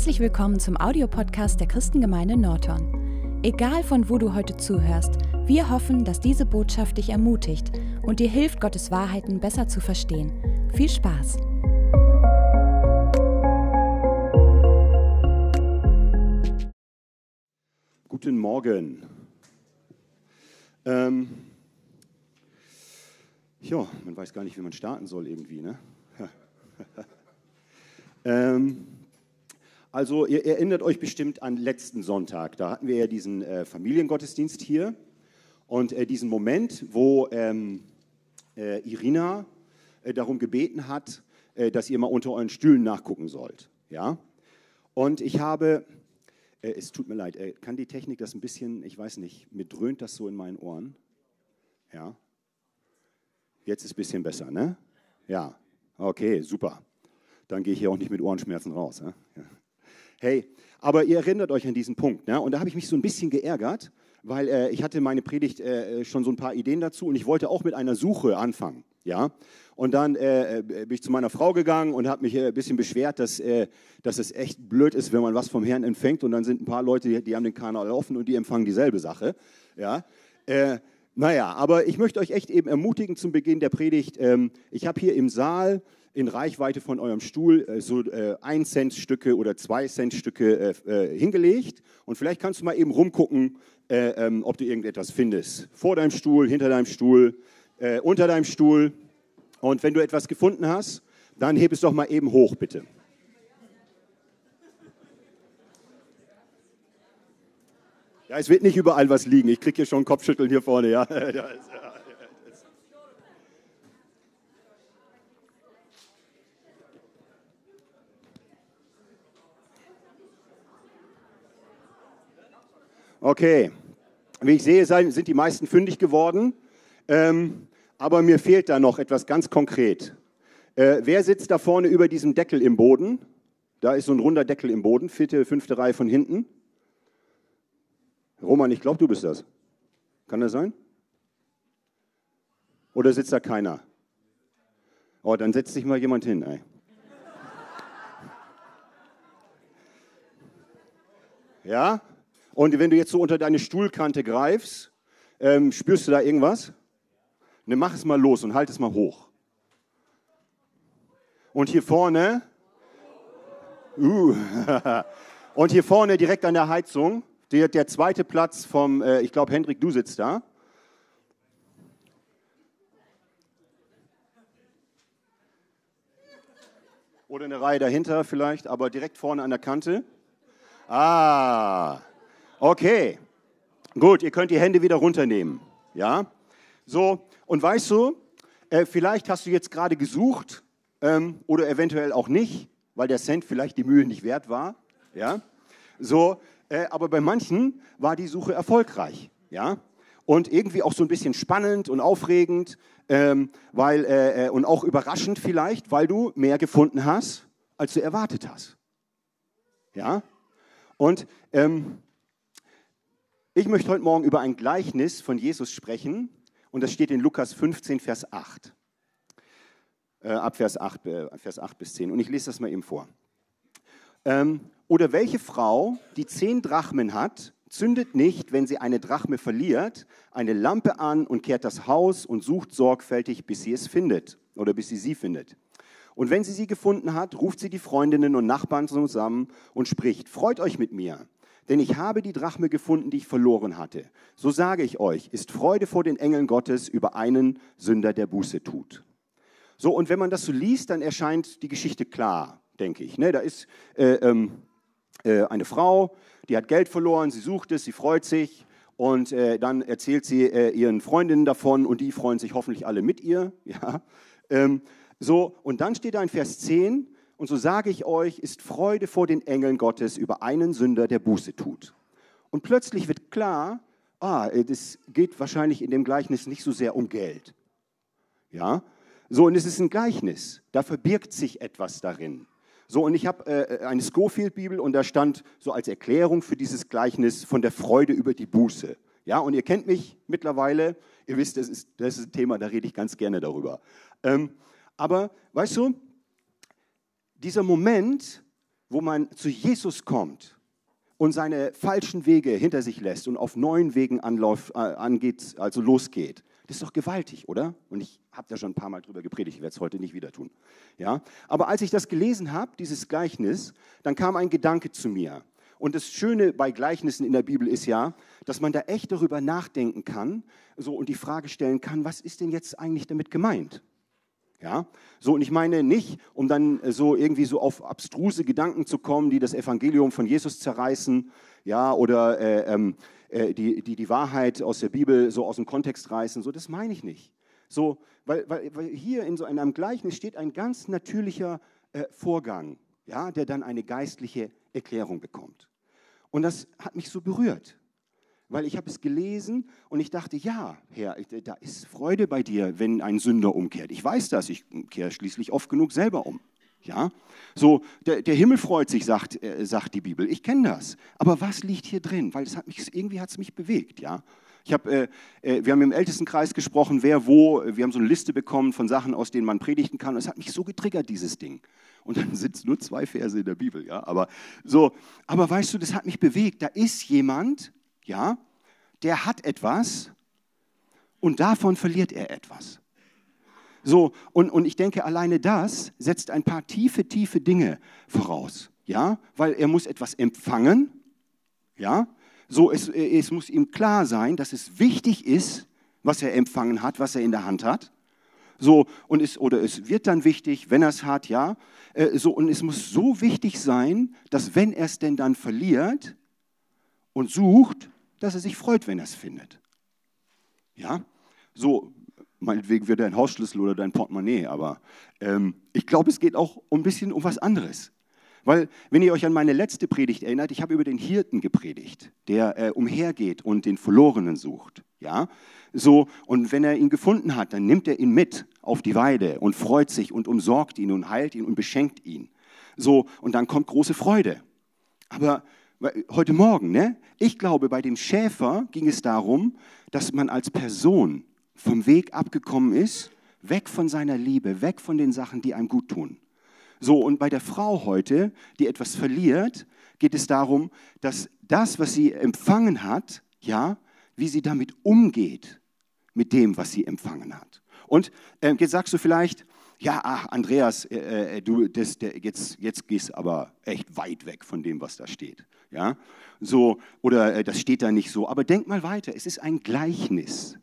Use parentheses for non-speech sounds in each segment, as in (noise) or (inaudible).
Herzlich willkommen zum Audiopodcast der Christengemeinde Norton. Egal von wo du heute zuhörst, wir hoffen, dass diese Botschaft dich ermutigt und dir hilft, Gottes Wahrheiten besser zu verstehen. Viel Spaß! Guten Morgen. Ähm, ja, man weiß gar nicht, wie man starten soll irgendwie, ne? (laughs) ähm, also ihr erinnert euch bestimmt an letzten Sonntag. Da hatten wir ja diesen äh, Familiengottesdienst hier und äh, diesen Moment, wo ähm, äh, Irina äh, darum gebeten hat, äh, dass ihr mal unter euren Stühlen nachgucken sollt. Ja? Und ich habe, äh, es tut mir leid, kann die Technik das ein bisschen, ich weiß nicht, mir dröhnt das so in meinen Ohren? Ja? Jetzt ist es ein bisschen besser, ne? Ja, okay, super. Dann gehe ich hier auch nicht mit Ohrenschmerzen raus. Ne? Ja. Hey, aber ihr erinnert euch an diesen Punkt. Ne? Und da habe ich mich so ein bisschen geärgert, weil äh, ich hatte meine Predigt äh, schon so ein paar Ideen dazu und ich wollte auch mit einer Suche anfangen. Ja? Und dann äh, äh bin ich zu meiner Frau gegangen und habe mich äh, ein bisschen beschwert, dass, äh, dass es echt blöd ist, wenn man was vom Herrn empfängt und dann sind ein paar Leute, die, die haben den Kanal offen und die empfangen dieselbe Sache. Ja? naja, aber ich möchte euch echt eben ermutigen zum Beginn der Predigt. Ähm, ich habe hier im Saal in Reichweite von eurem Stuhl äh, so äh, 1 Cent Stücke oder 2 Cent Stücke äh, äh, hingelegt und vielleicht kannst du mal eben rumgucken, äh, ähm, ob du irgendetwas findest. Vor deinem Stuhl, hinter deinem Stuhl, äh, unter deinem Stuhl. Und wenn du etwas gefunden hast, dann heb es doch mal eben hoch, bitte. Ja, es wird nicht überall was liegen. Ich kriege hier schon Kopfschütteln hier vorne. Ja. (laughs) Okay, wie ich sehe, sind die meisten fündig geworden, ähm, aber mir fehlt da noch etwas ganz konkret. Äh, wer sitzt da vorne über diesem Deckel im Boden? Da ist so ein runder Deckel im Boden, vierte, fünfte Reihe von hinten. Roman, ich glaube, du bist das. Kann das sein? Oder sitzt da keiner? Oh, dann setzt sich mal jemand hin. Ey. Ja? Und wenn du jetzt so unter deine Stuhlkante greifst, ähm, spürst du da irgendwas? Ne, mach es mal los und halt es mal hoch. Und hier vorne, uh, (laughs) und hier vorne direkt an der Heizung, der, der zweite Platz vom, äh, ich glaube, Hendrik, du sitzt da. Oder eine Reihe dahinter vielleicht, aber direkt vorne an der Kante. Ah, Okay, gut, ihr könnt die Hände wieder runternehmen. Ja, so, und weißt du, äh, vielleicht hast du jetzt gerade gesucht ähm, oder eventuell auch nicht, weil der Cent vielleicht die Mühe nicht wert war. Ja, so, äh, aber bei manchen war die Suche erfolgreich. Ja, und irgendwie auch so ein bisschen spannend und aufregend, ähm, weil, äh, äh und auch überraschend vielleicht, weil du mehr gefunden hast, als du erwartet hast. Ja, und ähm, ich möchte heute Morgen über ein Gleichnis von Jesus sprechen und das steht in Lukas 15, Vers 8. Äh, ab Vers 8, äh, Vers 8 bis 10. Und ich lese das mal eben vor. Ähm, oder welche Frau, die zehn Drachmen hat, zündet nicht, wenn sie eine Drachme verliert, eine Lampe an und kehrt das Haus und sucht sorgfältig, bis sie es findet oder bis sie sie findet. Und wenn sie sie gefunden hat, ruft sie die Freundinnen und Nachbarn zusammen und spricht, freut euch mit mir, denn ich habe die Drachme gefunden, die ich verloren hatte. So sage ich euch, ist Freude vor den Engeln Gottes über einen Sünder, der Buße tut. So, und wenn man das so liest, dann erscheint die Geschichte klar, denke ich. Ne? Da ist äh, ähm, äh, eine Frau, die hat Geld verloren, sie sucht es, sie freut sich und äh, dann erzählt sie äh, ihren Freundinnen davon und die freuen sich hoffentlich alle mit ihr. (laughs) Ja? Ähm, so, und dann steht da in Vers 10, und so sage ich euch, ist Freude vor den Engeln Gottes über einen Sünder, der Buße tut. Und plötzlich wird klar, ah, es geht wahrscheinlich in dem Gleichnis nicht so sehr um Geld. Ja, so und es ist ein Gleichnis. Da verbirgt sich etwas darin. So und ich habe äh, eine Schofield-Bibel und da stand so als Erklärung für dieses Gleichnis von der Freude über die Buße. Ja, und ihr kennt mich mittlerweile. Ihr wisst, das ist, das ist ein Thema, da rede ich ganz gerne darüber. Ähm, aber weißt du, dieser Moment, wo man zu Jesus kommt und seine falschen Wege hinter sich lässt und auf neuen Wegen anläuft, äh, angeht, also losgeht. Das ist doch gewaltig, oder? Und ich habe da schon ein paar Mal drüber gepredigt, ich werde es heute nicht wieder tun. Ja? Aber als ich das gelesen habe, dieses Gleichnis, dann kam ein Gedanke zu mir. Und das Schöne bei Gleichnissen in der Bibel ist ja, dass man da echt darüber nachdenken kann so, und die Frage stellen kann, was ist denn jetzt eigentlich damit gemeint? Ja, so und ich meine nicht, um dann so irgendwie so auf abstruse Gedanken zu kommen, die das Evangelium von Jesus zerreißen, ja, oder äh, ähm, äh, die, die die Wahrheit aus der Bibel so aus dem Kontext reißen, so das meine ich nicht. So, weil, weil, weil hier in so einem Gleichnis steht ein ganz natürlicher äh, Vorgang, ja, der dann eine geistliche Erklärung bekommt. Und das hat mich so berührt, weil ich habe es gelesen und ich dachte, ja, Herr, da ist Freude bei dir, wenn ein Sünder umkehrt. Ich weiß das, ich kehre schließlich oft genug selber um. Ja, so der, der Himmel freut sich, sagt, äh, sagt die Bibel. Ich kenne das. Aber was liegt hier drin? Weil das hat mich, irgendwie hat es mich bewegt. Ja, ich hab, äh, äh, wir haben im Ältestenkreis gesprochen, wer wo. Wir haben so eine Liste bekommen von Sachen, aus denen man predigten kann. Und es hat mich so getriggert, dieses Ding. Und dann (laughs) sind es nur zwei Verse in der Bibel, ja. Aber so, aber weißt du, das hat mich bewegt. Da ist jemand, ja, der hat etwas und davon verliert er etwas. So, und, und ich denke, alleine das setzt ein paar tiefe, tiefe Dinge voraus. Ja, weil er muss etwas empfangen. Ja, so es, es muss ihm klar sein, dass es wichtig ist, was er empfangen hat, was er in der Hand hat. So, und es, oder es wird dann wichtig, wenn er es hat, ja. Äh, so, und es muss so wichtig sein, dass wenn er es denn dann verliert und sucht, dass er sich freut, wenn er es findet. Ja, so, meinetwegen wird er ein Hausschlüssel oder dein Portemonnaie, aber ähm, ich glaube, es geht auch ein bisschen um was anderes. Weil, wenn ihr euch an meine letzte Predigt erinnert, ich habe über den Hirten gepredigt, der äh, umhergeht und den Verlorenen sucht. Ja? So, und wenn er ihn gefunden hat, dann nimmt er ihn mit auf die Weide und freut sich und umsorgt ihn und heilt ihn und beschenkt ihn. So, und dann kommt große Freude. Aber heute Morgen, ne? Ich glaube, bei dem Schäfer ging es darum, dass man als Person vom Weg abgekommen ist, weg von seiner Liebe, weg von den Sachen, die einem gut tun. So, und bei der Frau heute, die etwas verliert, geht es darum, dass das, was sie empfangen hat, ja, wie sie damit umgeht, mit dem, was sie empfangen hat. Und äh, jetzt sagst du vielleicht, ja, ach, Andreas, äh, äh, du, das, der, jetzt, jetzt gehst aber echt weit weg von dem, was da steht. Ja, so, oder äh, das steht da nicht so. Aber denk mal weiter, es ist ein Gleichnis.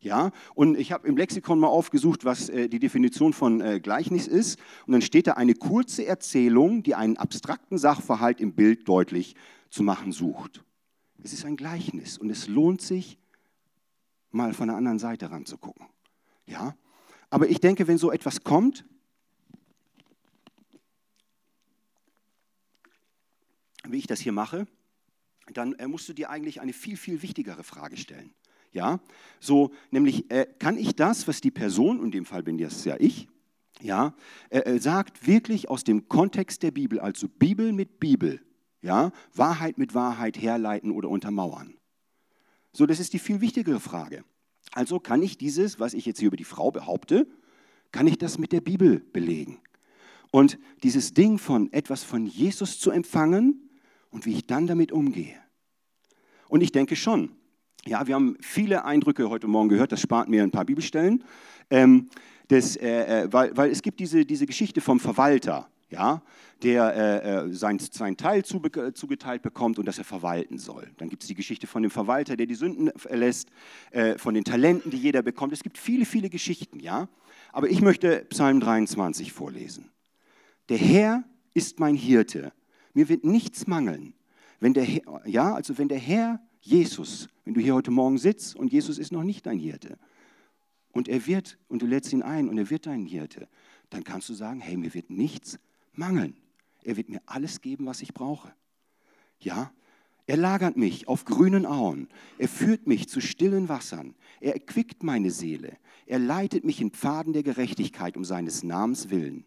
Ja, und ich habe im Lexikon mal aufgesucht, was äh, die Definition von äh, Gleichnis ist. Und dann steht da eine kurze Erzählung, die einen abstrakten Sachverhalt im Bild deutlich zu machen sucht. Es ist ein Gleichnis und es lohnt sich, mal von der anderen Seite ranzugucken. Ja, aber ich denke, wenn so etwas kommt, wie ich das hier mache, dann äh, musst du dir eigentlich eine viel, viel wichtigere Frage stellen. Ja, so nämlich äh, kann ich das, was die Person, in dem Fall bin das ja ich, ja, äh, äh, sagt, wirklich aus dem Kontext der Bibel, also Bibel mit Bibel, ja, Wahrheit mit Wahrheit herleiten oder untermauern. So, das ist die viel wichtigere Frage. Also kann ich dieses, was ich jetzt hier über die Frau behaupte, kann ich das mit der Bibel belegen? Und dieses Ding von etwas von Jesus zu empfangen und wie ich dann damit umgehe. Und ich denke schon, ja, wir haben viele Eindrücke heute Morgen gehört, das spart mir ein paar Bibelstellen. Ähm, das, äh, äh, weil, weil es gibt diese, diese Geschichte vom Verwalter, ja, der äh, äh sein, sein Teil zugeteilt bekommt und das er verwalten soll. Dann gibt es die Geschichte von dem Verwalter, der die Sünden erlässt, äh, von den Talenten, die jeder bekommt. Es gibt viele, viele Geschichten, ja. Aber ich möchte Psalm 23 vorlesen. Der Herr ist mein Hirte, mir wird nichts mangeln. Wenn der Herr, ja, also wenn der Herr Jesus, wenn du hier heute Morgen sitzt und Jesus ist noch nicht dein Hirte und er wird, und du lädst ihn ein und er wird dein Hirte, dann kannst du sagen, hey, mir wird nichts mangeln. Er wird mir alles geben, was ich brauche. Ja, er lagert mich auf grünen Auen. Er führt mich zu stillen Wassern. Er erquickt meine Seele. Er leitet mich in Pfaden der Gerechtigkeit um seines Namens willen.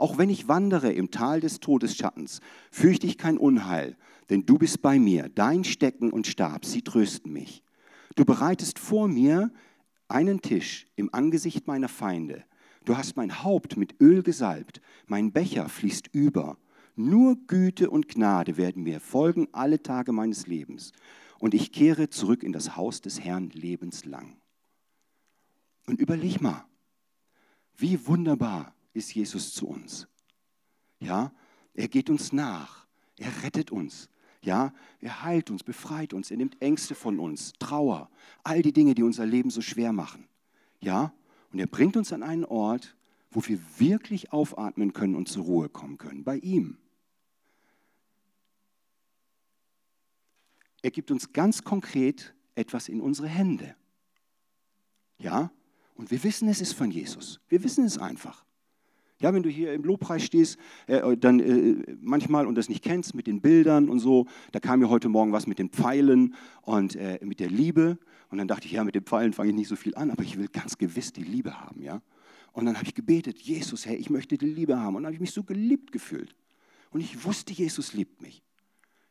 Auch wenn ich wandere im Tal des Todesschattens, fürchte ich kein Unheil, denn du bist bei mir. Dein Stecken und Stab, sie trösten mich. Du bereitest vor mir einen Tisch im Angesicht meiner Feinde. Du hast mein Haupt mit Öl gesalbt, mein Becher fließt über. Nur Güte und Gnade werden mir folgen alle Tage meines Lebens. Und ich kehre zurück in das Haus des Herrn lebenslang. Und überleg mal, wie wunderbar ist Jesus zu uns. Ja, er geht uns nach, er rettet uns. Ja, er heilt uns, befreit uns, er nimmt Ängste von uns, Trauer, all die Dinge, die unser Leben so schwer machen. Ja, und er bringt uns an einen Ort, wo wir wirklich aufatmen können und zur Ruhe kommen können, bei ihm. Er gibt uns ganz konkret etwas in unsere Hände. Ja, und wir wissen, es ist von Jesus. Wir wissen es einfach. Ja, wenn du hier im Lobpreis stehst, äh, dann äh, manchmal und das nicht kennst mit den Bildern und so, da kam mir heute Morgen was mit den Pfeilen und äh, mit der Liebe. Und dann dachte ich, ja, mit den Pfeilen fange ich nicht so viel an, aber ich will ganz gewiss die Liebe haben, ja. Und dann habe ich gebetet, Jesus, Herr, ich möchte die Liebe haben. Und dann habe ich mich so geliebt gefühlt. Und ich wusste, Jesus liebt mich.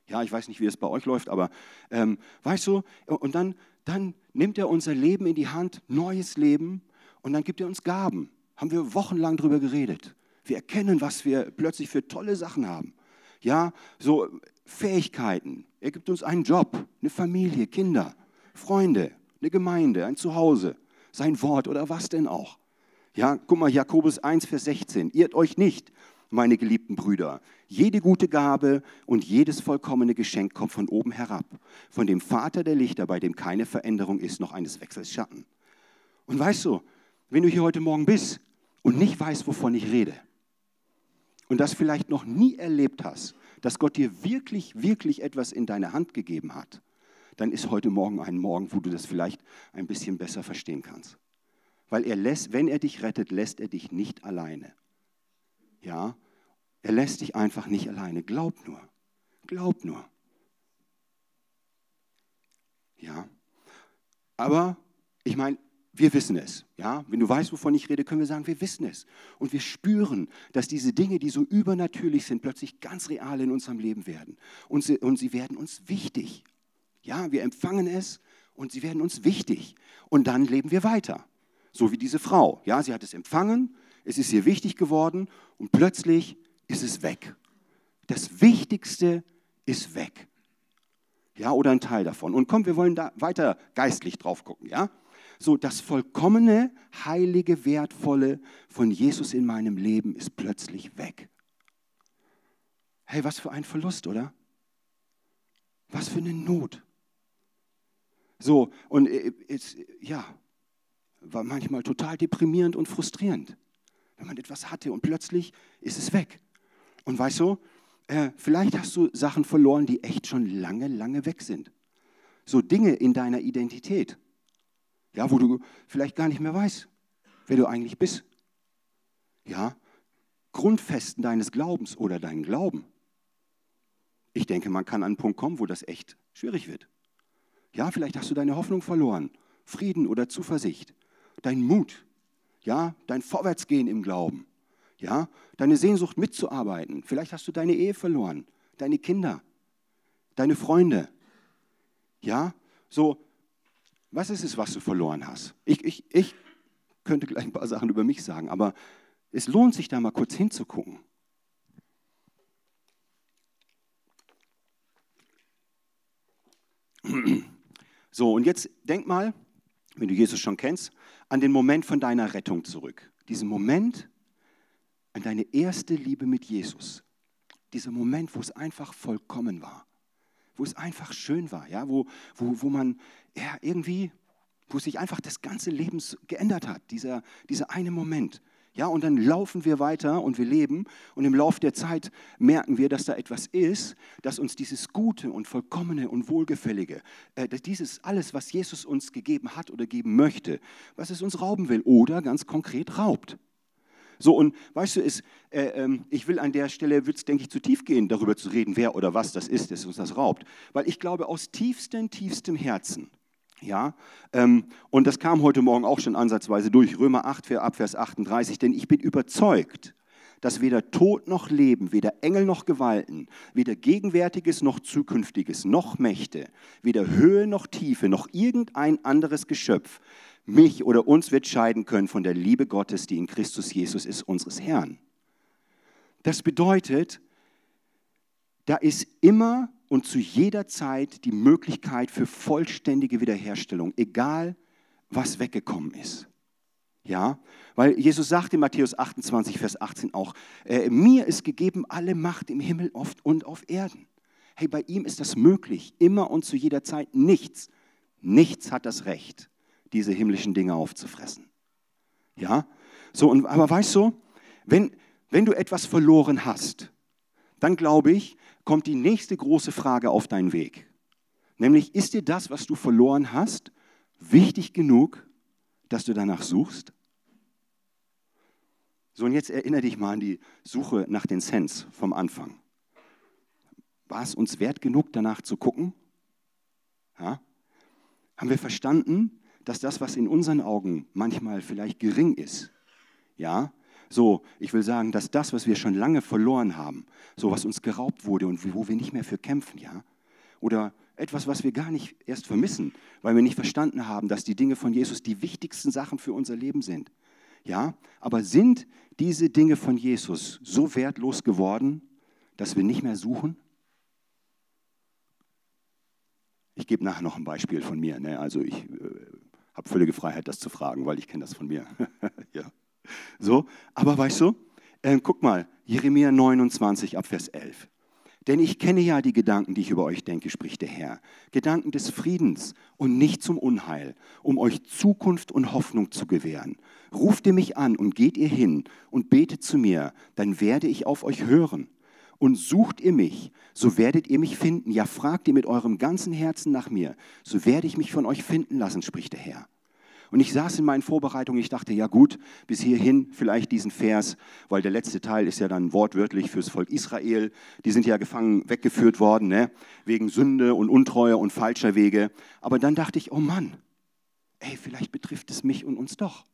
Ja, ich weiß nicht, wie es bei euch läuft, aber ähm, weißt du, und dann, dann nimmt er unser Leben in die Hand, neues Leben, und dann gibt er uns Gaben haben wir wochenlang darüber geredet. Wir erkennen, was wir plötzlich für tolle Sachen haben. Ja, so Fähigkeiten. Er gibt uns einen Job, eine Familie, Kinder, Freunde, eine Gemeinde, ein Zuhause, sein Wort oder was denn auch. Ja, guck mal, Jakobus 1, Vers 16. Irrt euch nicht, meine geliebten Brüder. Jede gute Gabe und jedes vollkommene Geschenk kommt von oben herab, von dem Vater der Lichter, bei dem keine Veränderung ist, noch eines Wechsels Schatten. Und weißt du, wenn du hier heute Morgen bist und nicht weißt, wovon ich rede und das vielleicht noch nie erlebt hast, dass Gott dir wirklich, wirklich etwas in deine Hand gegeben hat, dann ist heute Morgen ein Morgen, wo du das vielleicht ein bisschen besser verstehen kannst. Weil er lässt, wenn er dich rettet, lässt er dich nicht alleine. Ja, er lässt dich einfach nicht alleine. Glaub nur. Glaub nur. Ja. Aber ich meine, wir wissen es. Ja? Wenn du weißt, wovon ich rede, können wir sagen, wir wissen es. Und wir spüren, dass diese Dinge, die so übernatürlich sind, plötzlich ganz real in unserem Leben werden. Und sie, und sie werden uns wichtig. Ja, wir empfangen es und sie werden uns wichtig. Und dann leben wir weiter. So wie diese Frau. Ja, sie hat es empfangen, es ist ihr wichtig geworden und plötzlich ist es weg. Das Wichtigste ist weg. Ja, oder ein Teil davon. Und komm, wir wollen da weiter geistlich drauf gucken, ja? So, das vollkommene, heilige, wertvolle von Jesus in meinem Leben ist plötzlich weg. Hey, was für ein Verlust, oder? Was für eine Not. So, und es, ja, war manchmal total deprimierend und frustrierend, wenn man etwas hatte und plötzlich ist es weg. Und weißt du, äh, vielleicht hast du Sachen verloren, die echt schon lange, lange weg sind. So Dinge in deiner Identität. Ja, wo du vielleicht gar nicht mehr weißt, wer du eigentlich bist. Ja, Grundfesten deines Glaubens oder deinen Glauben. Ich denke, man kann an einen Punkt kommen, wo das echt schwierig wird. Ja, vielleicht hast du deine Hoffnung verloren, Frieden oder Zuversicht, dein Mut, ja, dein Vorwärtsgehen im Glauben, ja, deine Sehnsucht mitzuarbeiten. Vielleicht hast du deine Ehe verloren, deine Kinder, deine Freunde. Ja, so was ist es, was du verloren hast? Ich, ich, ich könnte gleich ein paar Sachen über mich sagen, aber es lohnt sich da mal kurz hinzugucken. So, und jetzt denk mal, wenn du Jesus schon kennst, an den Moment von deiner Rettung zurück. Diesen Moment an deine erste Liebe mit Jesus. Dieser Moment, wo es einfach vollkommen war wo es einfach schön war, ja, wo, wo, wo man ja, irgendwie, wo sich einfach das ganze Leben geändert hat, dieser, dieser eine Moment. Ja, und dann laufen wir weiter und wir leben und im Laufe der Zeit merken wir, dass da etwas ist, dass uns dieses Gute und Vollkommene und Wohlgefällige, äh, dieses alles, was Jesus uns gegeben hat oder geben möchte, was es uns rauben will oder ganz konkret raubt. So, und weißt du, ist, äh, äh, ich will an der Stelle, wird es, denke ich, zu tief gehen, darüber zu reden, wer oder was das ist, das uns das raubt. Weil ich glaube, aus tiefstem, tiefstem Herzen, ja, ähm, und das kam heute Morgen auch schon ansatzweise durch, Römer 8, Vers 38, denn ich bin überzeugt, dass weder Tod noch Leben, weder Engel noch Gewalten, weder Gegenwärtiges noch Zukünftiges, noch Mächte, weder Höhe noch Tiefe, noch irgendein anderes Geschöpf mich oder uns wird scheiden können von der Liebe Gottes, die in Christus Jesus ist, unseres Herrn. Das bedeutet, da ist immer und zu jeder Zeit die Möglichkeit für vollständige Wiederherstellung, egal was weggekommen ist. Ja, weil Jesus sagt in Matthäus 28, Vers 18 auch, äh, mir ist gegeben alle Macht im Himmel oft und auf Erden. Hey, bei ihm ist das möglich, immer und zu jeder Zeit. Nichts, nichts hat das Recht, diese himmlischen Dinge aufzufressen. Ja, so, und, aber weißt du, wenn, wenn du etwas verloren hast, dann glaube ich, kommt die nächste große Frage auf deinen Weg. Nämlich, ist dir das, was du verloren hast, wichtig genug, dass du danach suchst? So, und jetzt erinnere dich mal an die Suche nach den Cents vom Anfang. War es uns wert genug, danach zu gucken? Ja? Haben wir verstanden, dass das, was in unseren Augen manchmal vielleicht gering ist, ja, so, ich will sagen, dass das, was wir schon lange verloren haben, so was uns geraubt wurde und wo wir nicht mehr für kämpfen, ja, oder etwas, was wir gar nicht erst vermissen, weil wir nicht verstanden haben, dass die Dinge von Jesus die wichtigsten Sachen für unser Leben sind. Ja, aber sind diese Dinge von Jesus so wertlos geworden, dass wir nicht mehr suchen? Ich gebe nachher noch ein Beispiel von mir. Ne? Also ich äh, habe völlige Freiheit, das zu fragen, weil ich kenne das von mir. (laughs) ja. So, aber weißt du, äh, guck mal, Jeremia 29 ab Vers 11. Denn ich kenne ja die Gedanken, die ich über euch denke, spricht der Herr. Gedanken des Friedens und nicht zum Unheil, um euch Zukunft und Hoffnung zu gewähren. Ruft ihr mich an und geht ihr hin und betet zu mir, dann werde ich auf euch hören. Und sucht ihr mich, so werdet ihr mich finden. Ja, fragt ihr mit eurem ganzen Herzen nach mir, so werde ich mich von euch finden lassen, spricht der Herr. Und ich saß in meinen Vorbereitungen, ich dachte, ja gut, bis hierhin vielleicht diesen Vers, weil der letzte Teil ist ja dann wortwörtlich fürs Volk Israel. Die sind ja gefangen weggeführt worden, ne? wegen Sünde und Untreue und falscher Wege. Aber dann dachte ich, oh Mann, ey, vielleicht betrifft es mich und uns doch,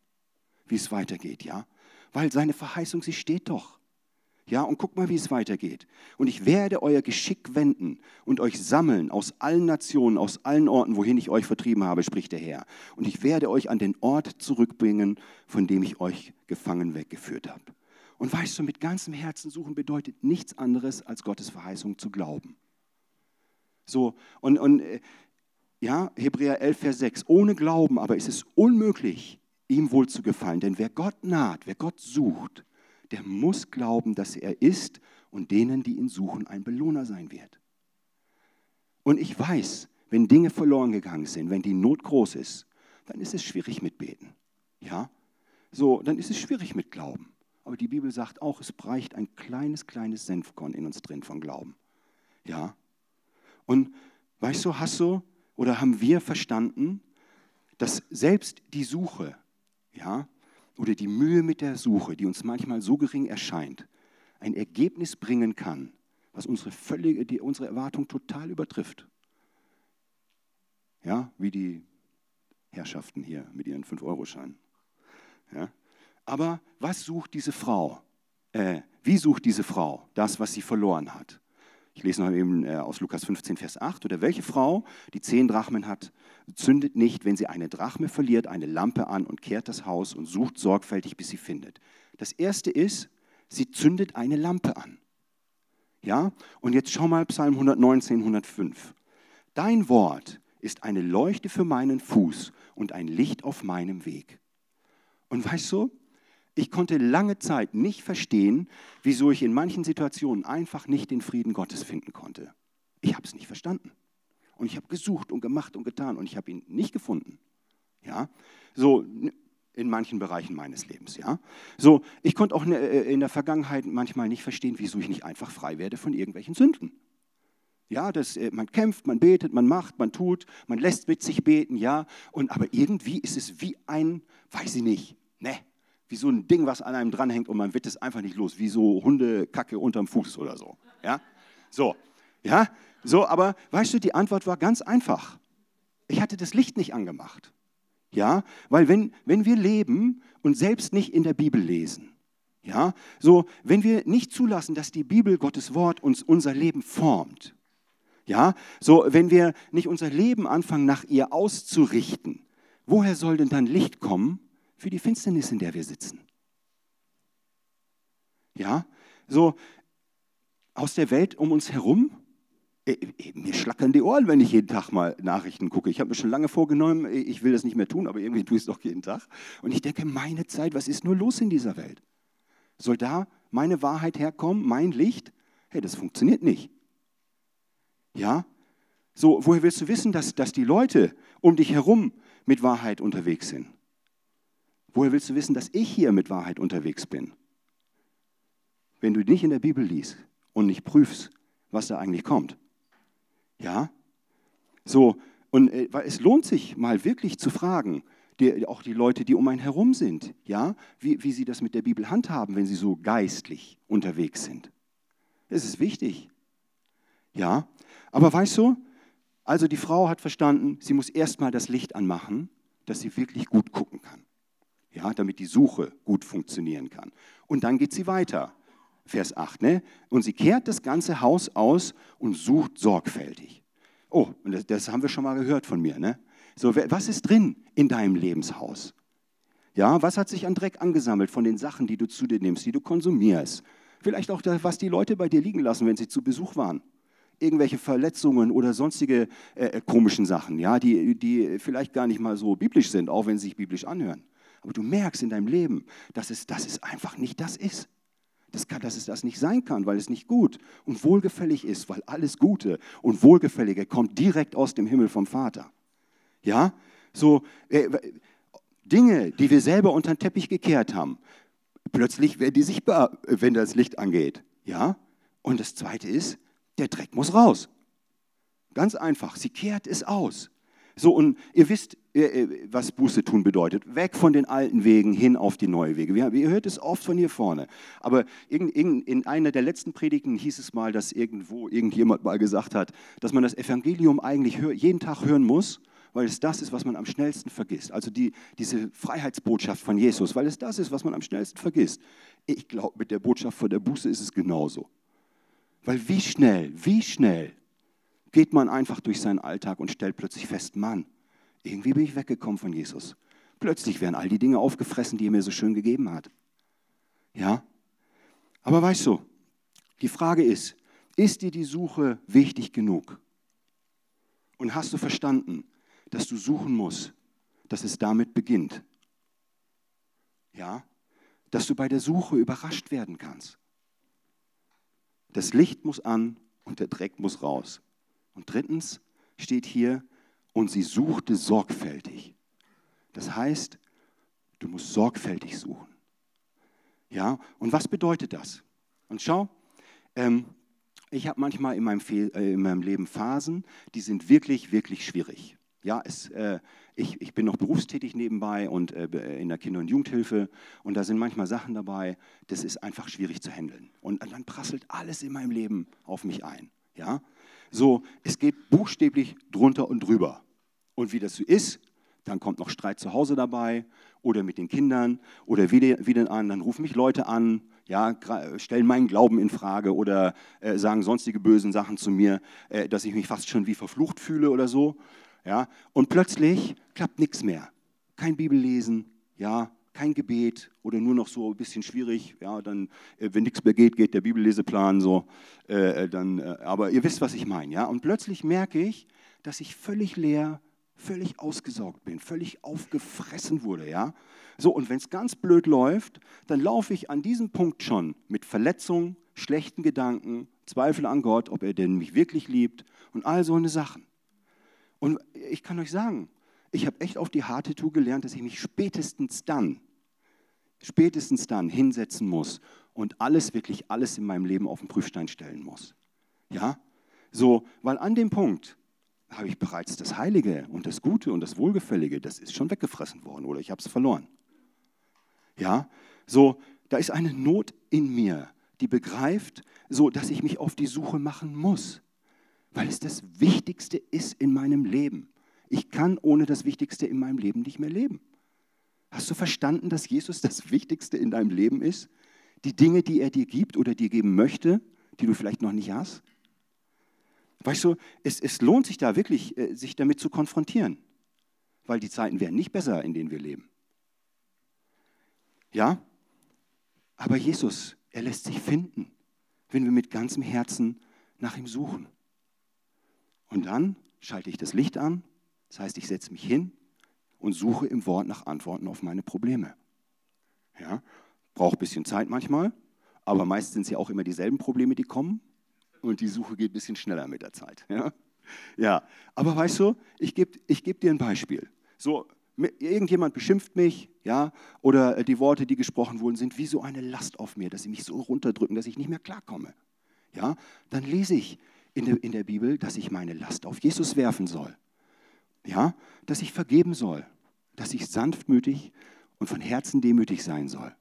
wie es weitergeht, ja? Weil seine Verheißung, sie steht doch. Ja, und guck mal, wie es weitergeht. Und ich werde euer Geschick wenden und euch sammeln aus allen Nationen, aus allen Orten, wohin ich euch vertrieben habe, spricht der Herr. Und ich werde euch an den Ort zurückbringen, von dem ich euch gefangen weggeführt habe. Und weißt du, mit ganzem Herzen suchen bedeutet nichts anderes, als Gottes Verheißung zu glauben. So, und, und äh, ja, Hebräer 11, Vers 6. Ohne Glauben aber ist es unmöglich, ihm wohl zu gefallen. Denn wer Gott naht, wer Gott sucht, der muss glauben, dass er ist und denen, die ihn suchen, ein Belohner sein wird. Und ich weiß, wenn Dinge verloren gegangen sind, wenn die Not groß ist, dann ist es schwierig mit Beten. Ja? So, dann ist es schwierig mit Glauben. Aber die Bibel sagt auch, es breicht ein kleines, kleines Senfkorn in uns drin von Glauben. Ja? Und weißt du, hast du oder haben wir verstanden, dass selbst die Suche, ja, oder die Mühe mit der Suche, die uns manchmal so gering erscheint, ein Ergebnis bringen kann, was unsere, völlige, die, unsere Erwartung total übertrifft. Ja, wie die Herrschaften hier mit ihren 5-Euro-Scheinen. Ja. Aber was sucht diese Frau? Äh, wie sucht diese Frau das, was sie verloren hat? Ich lese noch eben äh, aus Lukas 15, Vers 8. Oder welche Frau, die zehn Drachmen hat, zündet nicht, wenn sie eine Drachme verliert, eine Lampe an und kehrt das Haus und sucht sorgfältig, bis sie findet. Das erste ist, sie zündet eine Lampe an. Ja? Und jetzt schau mal Psalm 119, 105. Dein Wort ist eine Leuchte für meinen Fuß und ein Licht auf meinem Weg. Und weißt du, ich konnte lange Zeit nicht verstehen, wieso ich in manchen Situationen einfach nicht den Frieden Gottes finden konnte. Ich habe es nicht verstanden. Und ich habe gesucht und gemacht und getan und ich habe ihn nicht gefunden. Ja, so in manchen Bereichen meines Lebens. Ja, so ich konnte auch äh, in der Vergangenheit manchmal nicht verstehen, wieso ich nicht einfach frei werde von irgendwelchen Sünden. Ja, das, äh, man kämpft, man betet, man macht, man tut, man lässt mit sich beten, ja. Und aber irgendwie ist es wie ein, weiß ich nicht, ne, wie so ein Ding, was an einem dranhängt und man wird es einfach nicht los, wie so Hundekacke unterm Fuß oder so. Ja? So, ja, so, aber weißt du, die Antwort war ganz einfach. Ich hatte das Licht nicht angemacht. Ja, weil wenn, wenn wir leben und selbst nicht in der Bibel lesen, ja, so, wenn wir nicht zulassen, dass die Bibel, Gottes Wort, uns unser Leben formt, ja, so, wenn wir nicht unser Leben anfangen, nach ihr auszurichten, woher soll denn dann Licht kommen, für die Finsternis, in der wir sitzen. Ja, so, aus der Welt um uns herum, äh, äh, mir schlackern die Ohren, wenn ich jeden Tag mal Nachrichten gucke. Ich habe mir schon lange vorgenommen, äh, ich will das nicht mehr tun, aber irgendwie tue ich es doch jeden Tag. Und ich denke, meine Zeit, was ist nur los in dieser Welt? Soll da meine Wahrheit herkommen, mein Licht? Hey, das funktioniert nicht. Ja? So, woher willst du wissen, dass, dass die Leute um dich herum mit Wahrheit unterwegs sind? Woher willst du wissen, dass ich hier mit Wahrheit unterwegs bin? Wenn du nicht in der Bibel liest und nicht prüfst, was da eigentlich kommt. Ja? So, und äh, es lohnt sich mal wirklich zu fragen, die, auch die Leute, die um einen herum sind, ja, wie, wie sie das mit der Bibel handhaben, wenn sie so geistlich unterwegs sind. Es ist wichtig. Ja, aber weißt du, also die Frau hat verstanden, sie muss erstmal das Licht anmachen, dass sie wirklich gut gucken kann. Ja, damit die Suche gut funktionieren kann. Und dann geht sie weiter. Vers 8, ne? Und sie kehrt das ganze Haus aus und sucht sorgfältig. Oh, und das, das haben wir schon mal gehört von mir, ne? So, was ist drin in deinem Lebenshaus? Ja, was hat sich an Dreck angesammelt von den Sachen, die du zu dir nimmst, die du konsumierst? Vielleicht auch das, was die Leute bei dir liegen lassen, wenn sie zu Besuch waren. Irgendwelche Verletzungen oder sonstige äh, äh, komischen Sachen, ja, die, die vielleicht gar nicht mal so biblisch sind, auch wenn sie sich biblisch anhören. Aber du merkst in deinem Leben, dass es, dass es einfach nicht das ist. Das kann, dass es das nicht sein kann, weil es nicht gut und wohlgefällig ist, weil alles Gute und Wohlgefällige kommt direkt aus dem Himmel vom Vater. Ja, so äh, Dinge, die wir selber unter den Teppich gekehrt haben, plötzlich werden die sichtbar, wenn das Licht angeht. Ja, und das Zweite ist, der Dreck muss raus. Ganz einfach, sie kehrt es aus. So, und ihr wisst, äh, äh, was Buße tun bedeutet. Weg von den alten Wegen hin auf die neuen Wege. Ihr hört es oft von hier vorne. Aber in einer der letzten Predigten hieß es mal, dass irgendwo irgendjemand mal gesagt hat, dass man das Evangelium eigentlich jeden Tag hören muss weil es das ist, was man am schnellsten vergisst. Also die, diese Freiheitsbotschaft von Jesus, weil es das ist, was man am schnellsten vergisst. Ich glaube, mit der Botschaft von der Buße ist es genauso. Weil wie schnell, wie schnell geht man einfach durch seinen Alltag und stellt plötzlich fest, Mann, irgendwie bin ich weggekommen von Jesus. Plötzlich werden all die Dinge aufgefressen, die er mir so schön gegeben hat. Ja? Aber weißt du, die Frage ist, ist dir die Suche wichtig genug? Und hast du verstanden, dass du suchen musst, dass es damit beginnt. Ja, dass du bei der Suche überrascht werden kannst. Das Licht muss an und der Dreck muss raus. Und drittens steht hier, und sie suchte sorgfältig. Das heißt, du musst sorgfältig suchen. Ja, und was bedeutet das? Und schau, ähm, ich habe manchmal in meinem, äh, in meinem Leben Phasen, die sind wirklich, wirklich schwierig. Ja, es, äh, ich, ich, bin noch berufstätig nebenbei und äh, in der Kinder- und Jugendhilfe und da sind manchmal Sachen dabei, das ist einfach schwierig zu handeln. Und dann prasselt alles in meinem Leben auf mich ein. Ja, so, es geht buchstäblich drunter und drüber. Und wie das so ist, dann kommt noch Streit zu Hause dabei oder mit den Kindern oder wieder, wieder an, dann rufen mich Leute an, ja, stellen meinen Glauben in Frage oder äh, sagen sonstige bösen Sachen zu mir, äh, dass ich mich fast schon wie verflucht fühle oder so. Ja? Und plötzlich klappt nichts mehr. Kein Bibellesen, ja, kein Gebet oder nur noch so ein bisschen schwierig. Ja, dann, äh, wenn nichts mehr geht, geht der Bibelleseplan so. Äh, äh, dann, äh, aber ihr wisst, was ich meine. Ja? Und plötzlich merke ich, dass ich völlig leer, völlig ausgesaugt bin, völlig aufgefressen wurde. Ja? So, und wenn es ganz blöd läuft, dann laufe ich an diesem Punkt schon mit Verletzungen, schlechten Gedanken, Zweifel an Gott, ob er denn mich wirklich liebt und all so eine Sachen. Und ich kann euch sagen, ich habe echt auf die harte Tour gelernt, dass ich mich spätestens dann, spätestens dann hinsetzen muss und alles, wirklich alles in meinem Leben auf den Prüfstein stellen muss. Ja? So, weil an dem Punkt habe ich bereits das Heilige und das Gute und das Wohlgefällige, das ist schon weggefressen worden oder ich habe es verloren. Ja? So, da ist eine Not in mir, die begreift, so dass ich mich auf die Suche machen muss weil es das Wichtigste ist in meinem Leben. Ich kann ohne das Wichtigste in meinem Leben nicht mehr leben. Hast du verstanden, dass Jesus das Wichtigste in deinem Leben ist? Die Dinge, die er dir gibt oder dir geben möchte, die du vielleicht noch nicht hast? Weißt du, es, es lohnt sich da wirklich, äh, sich damit zu konfrontieren, weil die Zeiten werden nicht besser, in denen wir leben. Ja? Aber Jesus, er lässt sich finden. wenn wir mit ganzem Herzen nach ihm suchen. Und dann schalte ich das Licht an, das heißt, ich setze mich hin und suche im Wort nach Antworten auf meine Probleme. Ja, braucht ein bisschen Zeit manchmal, aber meist sind es ja auch immer dieselben Probleme, die kommen und die Suche geht ein bisschen schneller mit der Zeit. Ja, ja. aber weißt du, ich gebe ich geb dir ein Beispiel. So, irgendjemand beschimpft mich, ja, oder die Worte, die gesprochen wurden, sind wie so eine Last auf mir, dass sie mich so runterdrücken, dass ich nicht mehr klarkomme. Ja, dann lese ich in der, in der Bibel, dass ich meine Last auf Jesus werfen soll. Ja, dass ich vergeben soll, dass ich sanftmütig und von Herzen demütig sein soll.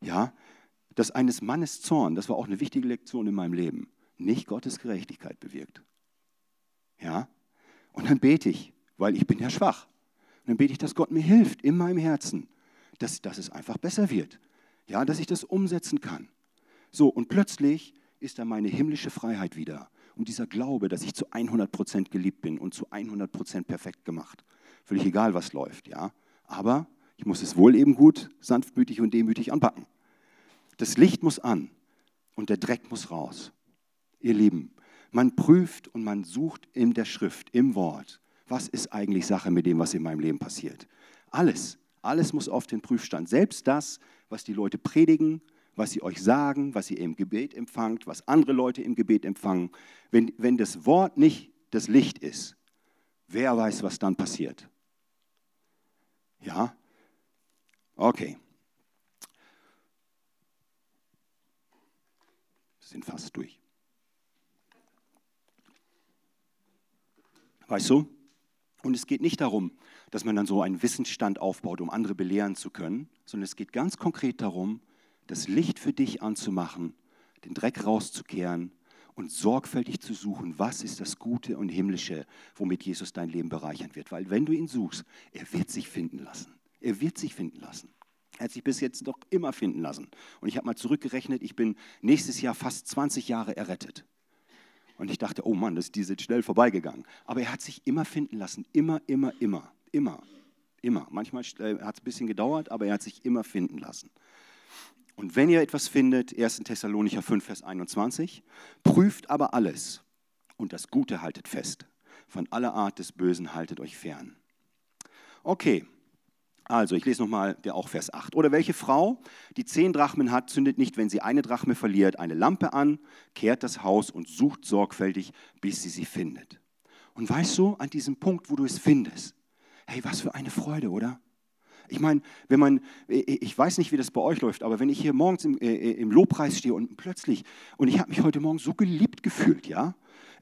Ja, dass eines Mannes Zorn, das war auch eine wichtige Lektion in meinem Leben, nicht Gottes Gerechtigkeit bewirkt. Ja, und dann bete ich, weil ich bin ja schwach. Und dann bete ich, dass Gott mir hilft in meinem Herzen, dass, dass es einfach besser wird. Ja, dass ich das umsetzen kann. So, und plötzlich ist da meine himmlische Freiheit wieder. Und dieser Glaube, dass ich zu 100% geliebt bin und zu 100% perfekt gemacht. Völlig egal, was läuft, ja. Aber ich muss es wohl eben gut, sanftmütig und demütig anpacken. Das Licht muss an und der Dreck muss raus. Ihr Lieben, man prüft und man sucht in der Schrift, im Wort, was ist eigentlich Sache mit dem, was in meinem Leben passiert. Alles, alles muss auf den Prüfstand. Selbst das, was die Leute predigen, was sie euch sagen, was ihr im Gebet empfangt, was andere Leute im Gebet empfangen. Wenn, wenn das Wort nicht das Licht ist, wer weiß, was dann passiert. Ja? Okay. Sind fast durch. Weißt du? Und es geht nicht darum, dass man dann so einen Wissensstand aufbaut, um andere belehren zu können, sondern es geht ganz konkret darum, das Licht für dich anzumachen, den Dreck rauszukehren und sorgfältig zu suchen, was ist das Gute und Himmlische, womit Jesus dein Leben bereichern wird. Weil wenn du ihn suchst, er wird sich finden lassen. Er wird sich finden lassen. Er hat sich bis jetzt noch immer finden lassen. Und ich habe mal zurückgerechnet, ich bin nächstes Jahr fast 20 Jahre errettet. Und ich dachte, oh Mann, das, die sind schnell vorbeigegangen. Aber er hat sich immer finden lassen. Immer, immer, immer. Immer. Immer. Manchmal äh, hat es ein bisschen gedauert, aber er hat sich immer finden lassen. Und wenn ihr etwas findet, 1. Thessalonicher 5, Vers 21, prüft aber alles und das Gute haltet fest. Von aller Art des Bösen haltet euch fern. Okay, also, ich lese nochmal der auch Vers 8. Oder welche Frau, die zehn Drachmen hat, zündet nicht, wenn sie eine Drachme verliert, eine Lampe an, kehrt das Haus und sucht sorgfältig, bis sie sie findet. Und weißt du, an diesem Punkt, wo du es findest, hey, was für eine Freude, oder? Ich meine, wenn man, ich weiß nicht, wie das bei euch läuft, aber wenn ich hier morgens im, äh, im Lobpreis stehe und plötzlich, und ich habe mich heute Morgen so geliebt gefühlt, ja,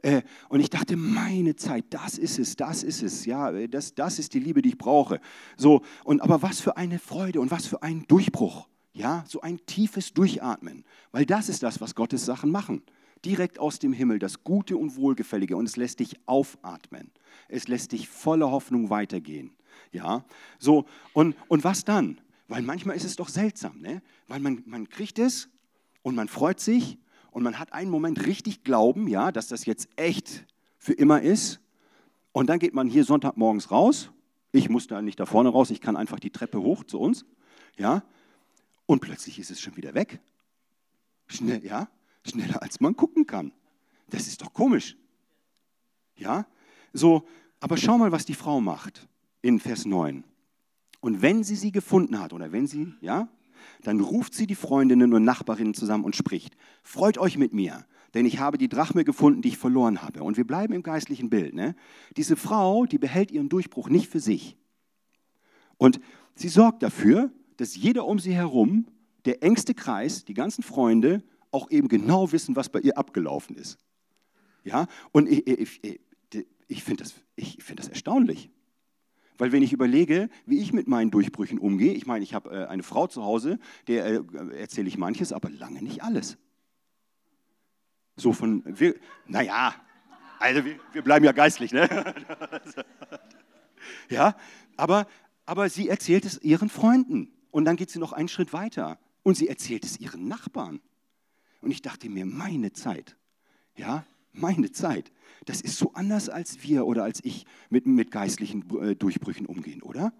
äh, und ich dachte, meine Zeit, das ist es, das ist es, ja, das, das ist die Liebe, die ich brauche. So, und aber was für eine Freude und was für ein Durchbruch, ja, so ein tiefes Durchatmen, weil das ist das, was Gottes Sachen machen. Direkt aus dem Himmel, das Gute und Wohlgefällige und es lässt dich aufatmen. Es lässt dich voller Hoffnung weitergehen. Ja, so, und, und was dann? Weil manchmal ist es doch seltsam, ne? weil man, man kriegt es und man freut sich und man hat einen Moment richtig Glauben, ja, dass das jetzt echt für immer ist. Und dann geht man hier Sonntagmorgens raus. Ich muss da nicht da vorne raus, ich kann einfach die Treppe hoch zu uns. Ja, und plötzlich ist es schon wieder weg. Schnell, ja, schneller als man gucken kann. Das ist doch komisch. Ja, so, aber schau mal, was die Frau macht in Vers 9. Und wenn sie sie gefunden hat, oder wenn sie, ja, dann ruft sie die Freundinnen und Nachbarinnen zusammen und spricht, freut euch mit mir, denn ich habe die Drachme gefunden, die ich verloren habe. Und wir bleiben im geistlichen Bild. Ne? Diese Frau, die behält ihren Durchbruch nicht für sich. Und sie sorgt dafür, dass jeder um sie herum, der engste Kreis, die ganzen Freunde, auch eben genau wissen, was bei ihr abgelaufen ist. Ja, und ich, ich, ich, ich finde das, find das erstaunlich. Weil wenn ich überlege, wie ich mit meinen Durchbrüchen umgehe, ich meine, ich habe äh, eine Frau zu Hause, der äh, erzähle ich manches, aber lange nicht alles. So von, wir, naja, also wir, wir bleiben ja geistlich, ne? (laughs) ja, aber, aber sie erzählt es ihren Freunden und dann geht sie noch einen Schritt weiter und sie erzählt es ihren Nachbarn. Und ich dachte mir, meine Zeit, ja, meine Zeit. Das ist so anders als wir oder als ich mit, mit geistlichen äh, Durchbrüchen umgehen, oder?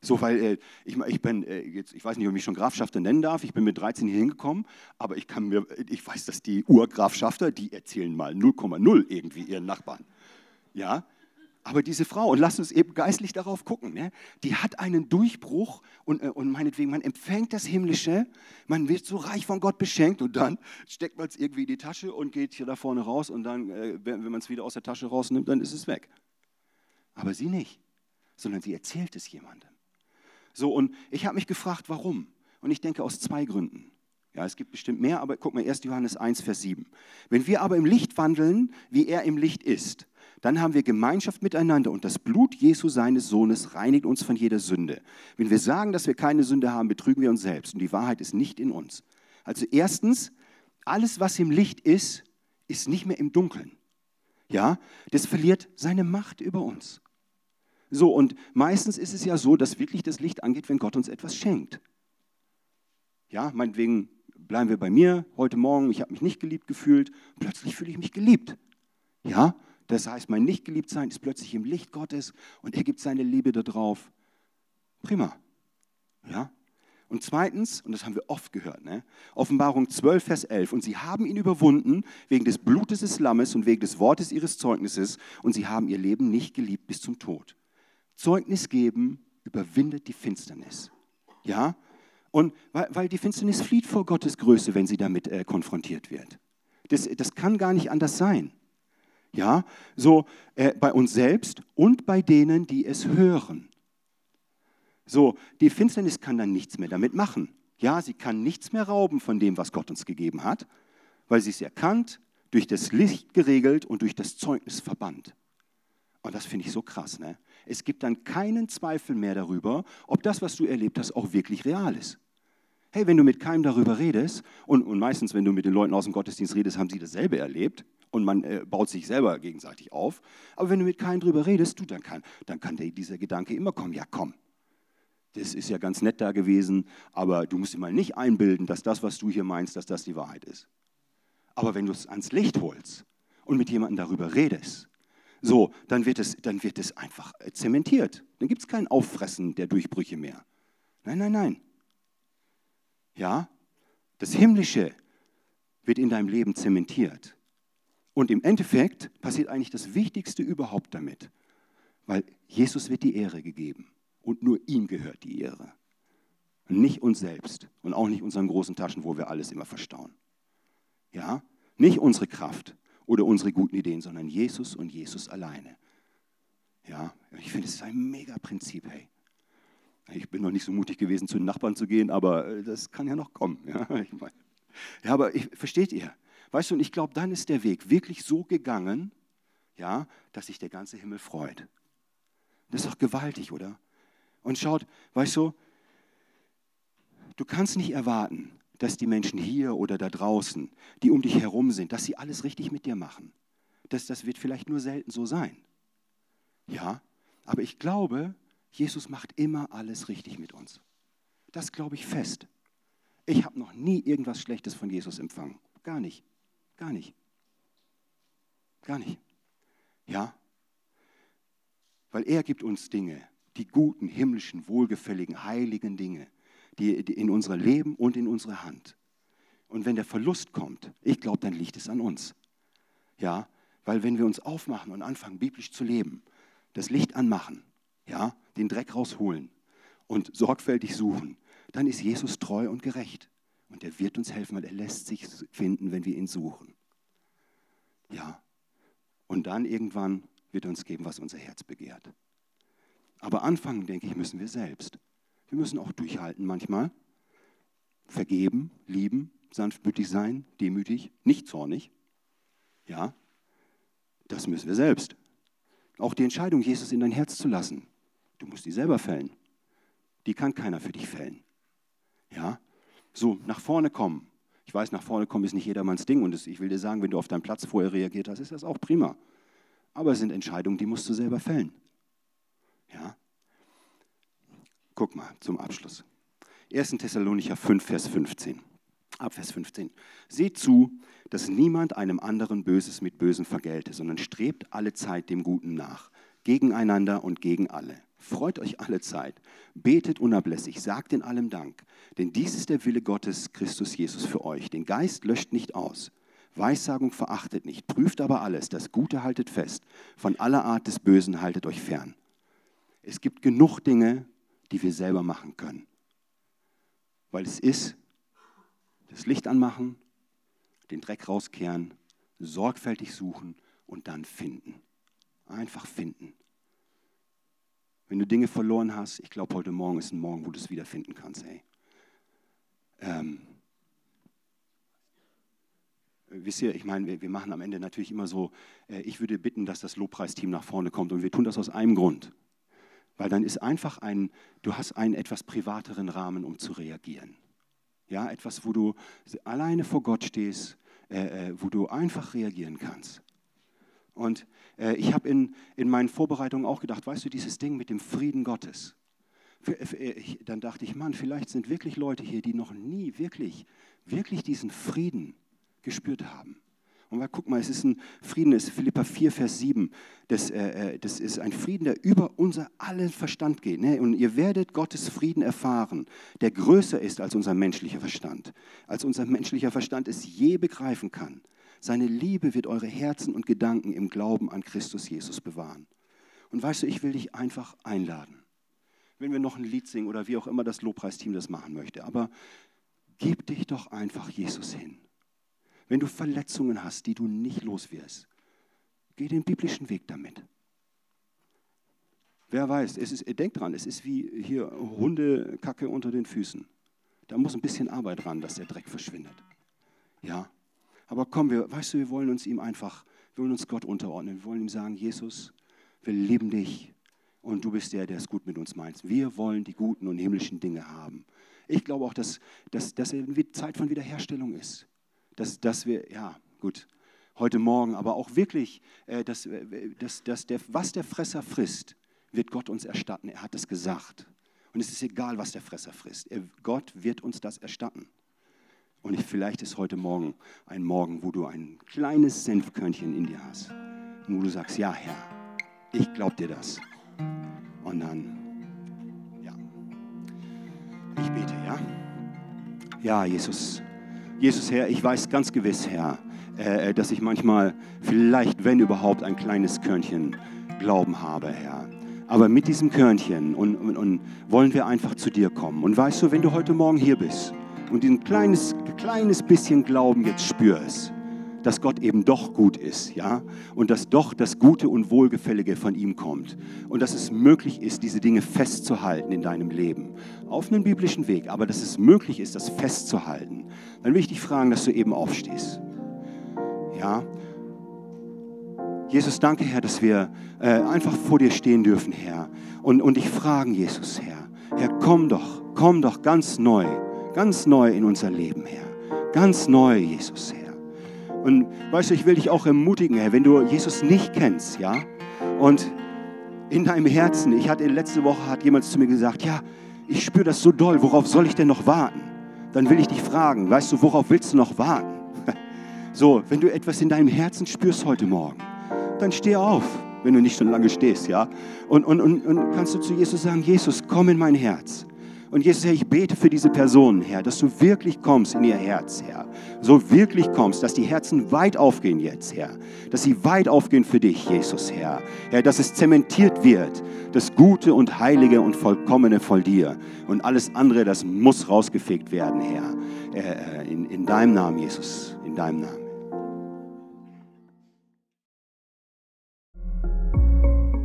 So, weil äh, ich, ich bin, äh, jetzt, ich weiß nicht, ob ich mich schon Grafschafter nennen darf, ich bin mit 13 hier hingekommen, aber ich kann mir, ich weiß, dass die Urgrafschafter, die erzählen mal 0,0 irgendwie ihren Nachbarn. Ja, aber diese Frau, und lass uns eben geistlich darauf gucken, ne? die hat einen Durchbruch und, äh, und meinetwegen, man empfängt das Himmlische, man wird so reich von Gott beschenkt und dann steckt man es irgendwie in die Tasche und geht hier da vorne raus und dann, äh, wenn, man es wieder aus der Tasche rausnimmt, dann ist es weg. Aber sie nicht, sondern sie erzählt es jemandem. So, und ich habe mich gefragt, warum? Und ich denke aus zwei Gründen. Ja, es gibt bestimmt mehr, aber guck mal, 1. Johannes 1, Vers 7. Wenn wir aber im Licht wandeln, wie er im Licht ist, dann haben wir Gemeinschaft miteinander und das Blut Jesu seines Sohnes reinigt uns von jeder Sünde. Wenn wir sagen, dass wir keine Sünde haben, betrügen wir uns selbst und die Wahrheit ist nicht in uns. Also erstens, alles, was im Licht ist, ist nicht mehr im Dunkeln. Ja, das verliert seine Macht über uns. So, und meistens ist es ja so, dass wirklich das Licht angeht, wenn Gott uns etwas schenkt. Ja, meinetwegen bleiben wir bei mir heute Morgen, ich habe mich nicht geliebt gefühlt, plötzlich fühle ich mich geliebt. Ja, das heißt, mein Nicht-Geliebt-Sein ist plötzlich im Licht Gottes und er gibt seine Liebe darauf. Prima. Ja? Und zweitens, und das haben wir oft gehört, ne? Offenbarung 12, Vers 11, und sie haben ihn überwunden wegen des Blutes des Lammes und wegen des Wortes ihres Zeugnisses und sie haben ihr Leben nicht geliebt bis zum Tod. Zeugnis geben überwindet die Finsternis. Ja? Und weil, weil die Finsternis flieht vor Gottes Größe, wenn sie damit äh, konfrontiert wird. Das, das kann gar nicht anders sein. Ja, so äh, bei uns selbst und bei denen, die es hören. So, die Finsternis kann dann nichts mehr damit machen. Ja, sie kann nichts mehr rauben von dem, was Gott uns gegeben hat, weil sie es erkannt, durch das Licht geregelt und durch das Zeugnis verbannt. Und das finde ich so krass. Ne? Es gibt dann keinen Zweifel mehr darüber, ob das, was du erlebt hast, auch wirklich real ist. Hey, wenn du mit keinem darüber redest, und, und meistens, wenn du mit den Leuten aus dem Gottesdienst redest, haben sie dasselbe erlebt, und man äh, baut sich selber gegenseitig auf. Aber wenn du mit keinem drüber redest, du, dann kann, dann kann der, dieser Gedanke immer kommen, ja komm, das ist ja ganz nett da gewesen, aber du musst dir mal nicht einbilden, dass das, was du hier meinst, dass das die Wahrheit ist. Aber wenn du es ans Licht holst und mit jemandem darüber redest, so, dann wird es, dann wird es einfach äh, zementiert. Dann gibt es kein Auffressen der Durchbrüche mehr. Nein, nein, nein. Ja, das Himmlische wird in deinem Leben zementiert. Und im Endeffekt passiert eigentlich das Wichtigste überhaupt damit, weil Jesus wird die Ehre gegeben und nur ihm gehört die Ehre. nicht uns selbst und auch nicht unseren großen Taschen, wo wir alles immer verstauen. Ja, nicht unsere Kraft oder unsere guten Ideen, sondern Jesus und Jesus alleine. Ja, ich finde, es ist ein mega Prinzip, hey. Ich bin noch nicht so mutig gewesen, zu den Nachbarn zu gehen, aber das kann ja noch kommen. Ja, ich mein, ja aber ich, versteht ihr? Weißt du, und ich glaube, dann ist der Weg wirklich so gegangen, ja, dass sich der ganze Himmel freut. Das ist doch gewaltig, oder? Und schaut, weißt du, du kannst nicht erwarten, dass die Menschen hier oder da draußen, die um dich herum sind, dass sie alles richtig mit dir machen. Das, das wird vielleicht nur selten so sein. Ja, aber ich glaube, Jesus macht immer alles richtig mit uns. Das glaube ich fest. Ich habe noch nie irgendwas Schlechtes von Jesus empfangen. Gar nicht. Gar nicht. Gar nicht. Ja? Weil er gibt uns Dinge, die guten, himmlischen, wohlgefälligen, heiligen Dinge, die, die in unser Leben und in unsere Hand. Und wenn der Verlust kommt, ich glaube, dann liegt es an uns. Ja, weil wenn wir uns aufmachen und anfangen, biblisch zu leben, das Licht anmachen, ja, den Dreck rausholen und sorgfältig suchen, dann ist Jesus treu und gerecht. Und er wird uns helfen, weil er lässt sich finden, wenn wir ihn suchen. Ja. Und dann irgendwann wird er uns geben, was unser Herz begehrt. Aber anfangen, denke ich, müssen wir selbst. Wir müssen auch durchhalten manchmal. Vergeben, lieben, sanftmütig sein, demütig, nicht zornig. Ja, das müssen wir selbst. Auch die Entscheidung, Jesus in dein Herz zu lassen, du musst die selber fällen. Die kann keiner für dich fällen. Ja, so, nach vorne kommen. Ich weiß, nach vorne kommen ist nicht jedermanns Ding und ich will dir sagen, wenn du auf deinen Platz vorher reagiert hast, ist das auch prima. Aber es sind Entscheidungen, die musst du selber fällen. Ja? Guck mal zum Abschluss. 1. Thessalonicher 5, Vers 15. Ab Vers 15. Seht zu, dass niemand einem anderen Böses mit Bösem vergelte, sondern strebt alle Zeit dem Guten nach, gegeneinander und gegen alle. Freut euch alle Zeit. Betet unablässig. Sagt in allem Dank. Denn dies ist der Wille Gottes, Christus Jesus für euch. Den Geist löscht nicht aus. Weissagung verachtet nicht. Prüft aber alles. Das Gute haltet fest. Von aller Art des Bösen haltet euch fern. Es gibt genug Dinge, die wir selber machen können. Weil es ist, das Licht anmachen, den Dreck rauskehren, sorgfältig suchen und dann finden. Einfach finden. Wenn du Dinge verloren hast, ich glaube, heute Morgen ist ein Morgen, wo du es wiederfinden kannst. Ey. Ähm, wisst ihr, ich meine, wir, wir, machen am Ende natürlich immer so, äh, ich würde bitten, dass das Lobpreisteam nach vorne kommt und wir tun das aus einem Grund. Weil dann ist einfach ein, du hast einen etwas privateren Rahmen, um zu reagieren. Ja, etwas, wo du alleine vor Gott stehst, äh, äh wo du einfach reagieren kannst. Und äh, ich habe in, in meinen Vorbereitungen auch gedacht, weißt du, dieses Ding mit dem Frieden Gottes. Für, ich, dann dachte ich, Mann, vielleicht sind wirklich Leute hier, die noch nie wirklich, wirklich diesen Frieden gespürt haben. Und mal, guck mal, es ist ein Frieden, es ist Philippa 4, Vers 7. Das, äh, äh, das ist ein Frieden, der über unser allen Verstand geht. Ne? Und ihr werdet Gottes Frieden erfahren, der größer ist als unser menschlicher Verstand. Als unser menschlicher Verstand es je begreifen kann. Seine Liebe wird eure Herzen und Gedanken im Glauben an Christus Jesus bewahren. Und weißt du, ich will dich einfach einladen. Wenn wir noch ein Lied singen oder wie auch immer das Lobpreisteam das machen möchte, aber gib dich doch einfach Jesus hin. Wenn du Verletzungen hast, die du nicht los wirst, geh den biblischen Weg damit. Wer weiß, es ist, denkt dran, es ist wie hier Hundekacke unter den Füßen. Da muss ein bisschen Arbeit ran, dass der Dreck verschwindet. Ja, aber komm, wir, weißt du, wir wollen uns ihm einfach, wir wollen uns Gott unterordnen. Wir wollen ihm sagen, Jesus, wir lieben dich und du bist der, der es gut mit uns meint. Wir wollen die guten und himmlischen Dinge haben. Ich glaube auch, dass, dass, dass Zeit von Wiederherstellung ist. Dass, dass wir, ja, gut, heute Morgen, aber auch wirklich, äh, dass, äh, dass, dass der, was der Fresser frisst, wird Gott uns erstatten. Er hat es gesagt. Und es ist egal, was der Fresser frisst. Er, Gott wird uns das erstatten. Und ich, vielleicht ist heute Morgen ein Morgen, wo du ein kleines Senfkörnchen in dir hast. Und wo du sagst, ja Herr, ich glaube dir das. Und dann, ja, ich bete, ja. Ja, Jesus. Jesus, Herr, ich weiß ganz gewiss, Herr, äh, dass ich manchmal vielleicht, wenn überhaupt, ein kleines Körnchen Glauben habe, Herr. Aber mit diesem Körnchen und, und, und wollen wir einfach zu dir kommen. Und weißt du, wenn du heute Morgen hier bist und ein kleines, kleines bisschen Glauben jetzt spürst, dass Gott eben doch gut ist, ja, und dass doch das Gute und Wohlgefällige von ihm kommt. Und dass es möglich ist, diese Dinge festzuhalten in deinem Leben, auf einem biblischen Weg, aber dass es möglich ist, das festzuhalten, dann will ich dich fragen, dass du eben aufstehst, ja. Jesus, danke, Herr, dass wir äh, einfach vor dir stehen dürfen, Herr, und, und dich fragen, Jesus, Herr, Herr, komm doch, komm doch ganz neu ganz neu in unser Leben, Herr. Ganz neu, Jesus, Herr. Und weißt du, ich will dich auch ermutigen, Herr, wenn du Jesus nicht kennst, ja, und in deinem Herzen, ich hatte letzte Woche hat jemand zu mir gesagt, ja, ich spüre das so doll, worauf soll ich denn noch warten? Dann will ich dich fragen, weißt du, worauf willst du noch warten? (laughs) So, wenn du etwas in deinem Herzen spürst heute Morgen, dann steh auf, wenn du nicht schon lange stehst, ja, und, und, und, und kannst du zu Jesus sagen, Jesus, komm in mein Herz. Und Jesus, Herr, ich bete für diese Personen, Herr, dass du wirklich kommst in ihr Herz, Herr. So wirklich kommst, dass die Herzen weit aufgehen jetzt, Herr. Dass sie weit aufgehen für dich, Jesus, Herr. Herr, dass es zementiert wird, das Gute und Heilige und Vollkommene voll dir. Und alles andere, das muss rausgefegt werden, Herr. Äh, äh, in, in deinem Namen, Jesus. In deinem Namen.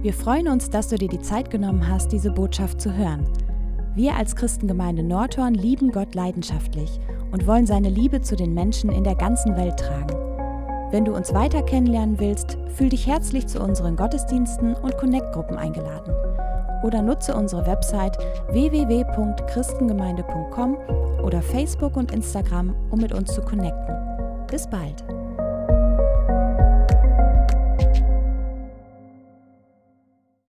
Wir freuen uns, dass du dir die Zeit genommen hast, diese Botschaft zu hören. Wir als Christengemeinde Nordhorn lieben Gott leidenschaftlich und wollen seine Liebe zu den Menschen in der ganzen Welt tragen. Wenn du uns weiter kennenlernen willst, fühl dich herzlich zu unseren Gottesdiensten und Connect-Gruppen eingeladen. Oder nutze unsere Website www.christengemeinde.com oder Facebook und Instagram, um mit uns zu connecten. Bis bald!